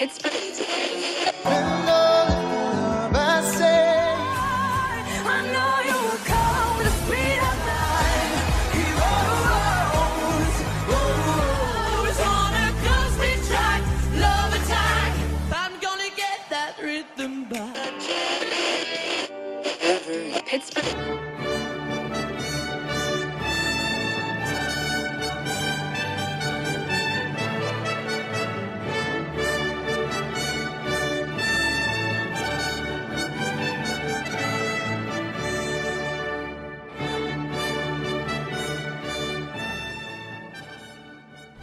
Pittsburgh.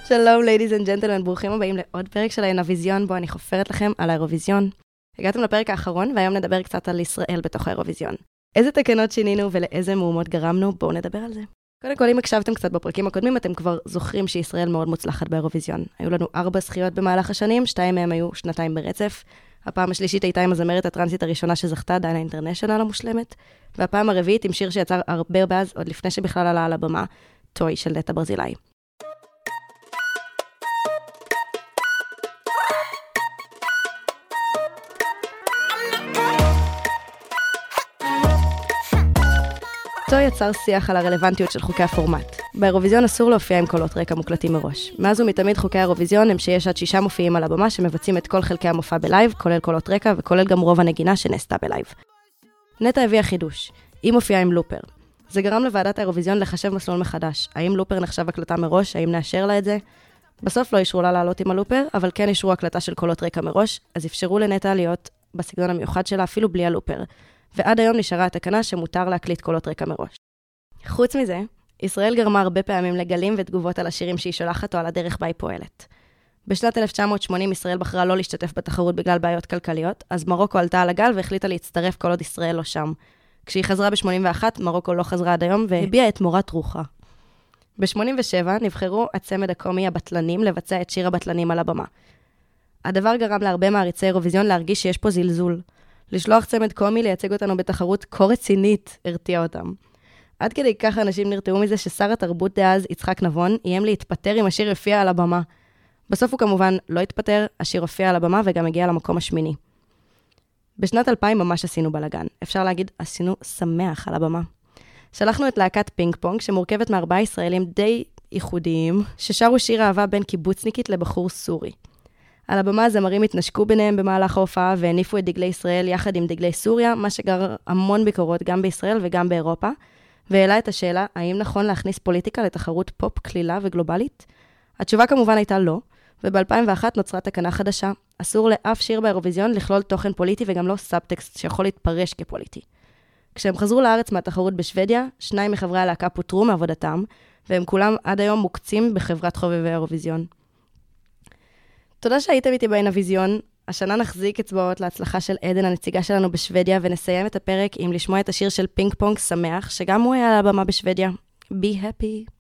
שלום, ladies and gentlemen, ברוכים הבאים לעוד פרק של העינביזיון, בו אני חופרת לכם על האירוויזיון. הגעתם לפרק האחרון, והיום נדבר קצת על ישראל בתוך האירוויזיון. איזה תקנות שינינו ולאיזה מהומות גרמנו, בואו נדבר על זה. קודם כל, אם הקשבתם קצת בפרקים הקודמים, אתם כבר זוכרים שישראל מאוד מוצלחת באירוויזיון. היו לנו ארבע זכיות במהלך השנים, שתיים מהם היו שנתיים ברצף. הפעם השלישית הייתה עם הזמרת הטרנסית הראשונה שזכתה, דיינה אינטרנשיונל המושלמת. והפעם הרביעית עם שיר שיצר הרבה באז עוד לפני שבכלל עלה על הבמה, Toy של נטע ברזילי. Toy יצר שיח על הרלוונטיות של חוקי הפורמט. באירוויזיון אסור להופיע עם קולות רקע מוקלטים מראש. מאז ומתמיד חוקי האירוויזיון הם שיש עד שישה מופיעים על הבמה שמבצעים את כל חלקי המופע בלייב, כולל קולות רקע וכולל גם רוב הנגינה שנעשתה בלייב. נטע הביאה חידוש, היא מופיעה עם לופר. זה גרם לוועדת האירוויזיון לחשב מסלול מחדש. האם לופר נחשב הקלטה מראש? האם נאשר לה את זה? בסוף לא אישרו לה לעלות עם הלופר, אבל כן אישרו הקלטה של קולות רקע מראש, אז אפשרו לנטע להיות בסגנון המיוחד שלה אפילו בלי הלופר. ועד היום נשארה התקנה שמותר להקליט קולות רקע מראש. חוץ מזה, ישראל גרמה הרבה פעמים לגלים ותגובות על השירים שהיא שולחת או על הדרך בה היא פועלת. בשנת 1980 ישראל בחרה לא להשתתף בתחרות בגלל בעיות כלכליות, אז מרוקו עלתה על הגל והחליטה להצטרף כל עוד ישראל לא שם. כשהיא חזרה ב-81, מרוקו לא חזרה עד היום והביעה את מורת רוחה. ב-87 נבחרו הצמד הקומי הבטלנים לבצע את שיר הבטלנים על הבמה. הדבר גרם להרבה מעריצי אירוויזיון להרגיש שיש פה זלזול. לשלוח צמד קומי לייצג אותנו בתחרות כה רצינית הרתיע אותם. עד כדי כך אנשים נרתעו מזה ששר התרבות דאז, יצחק נבון, איים להתפטר אם השיר יופיע על הבמה. בסוף הוא כמובן לא התפטר, השיר הופיע על הבמה וגם הגיע למקום השמיני. בשנת 2000 ממש עשינו בלאגן. אפשר להגיד, עשינו שמח על הבמה. שלחנו את להקת פינג פונג, שמורכבת מארבעה ישראלים די ייחודיים, ששרו שיר אהבה בין קיבוצניקית לבחור סורי. על הבמה הזמרים התנשקו ביניהם במהלך ההופעה והניפו את דגלי ישראל יחד עם דגלי סוריה, מה שגר המון ביקורות גם בישראל וגם באירופה, והעלה את השאלה, האם נכון להכניס פוליטיקה לתחרות פופ קלילה וגלובלית? התשובה כמובן הייתה לא, וב-2001 נוצרה תקנה חדשה. אסור לאף שיר באירוויזיון לכלול תוכן פוליטי וגם לא סאבטקסט שיכול להתפרש כפוליטי. כשהם חזרו לארץ מהתחרות בשוודיה, שניים מחברי הלהקה פוטרו מעבודתם, והם כולם עד היום מוקצים בחברת חובבי האירוויזיון. תודה שהייתם איתי בעינביזיון. השנה נחזיק אצבעות להצלחה של עדן, הנציגה שלנו בשוודיה, ונסיים את הפרק עם לשמוע את השיר של פינג פונג שמח, שגם הוא היה על הבמה בשוודיה. Be happy.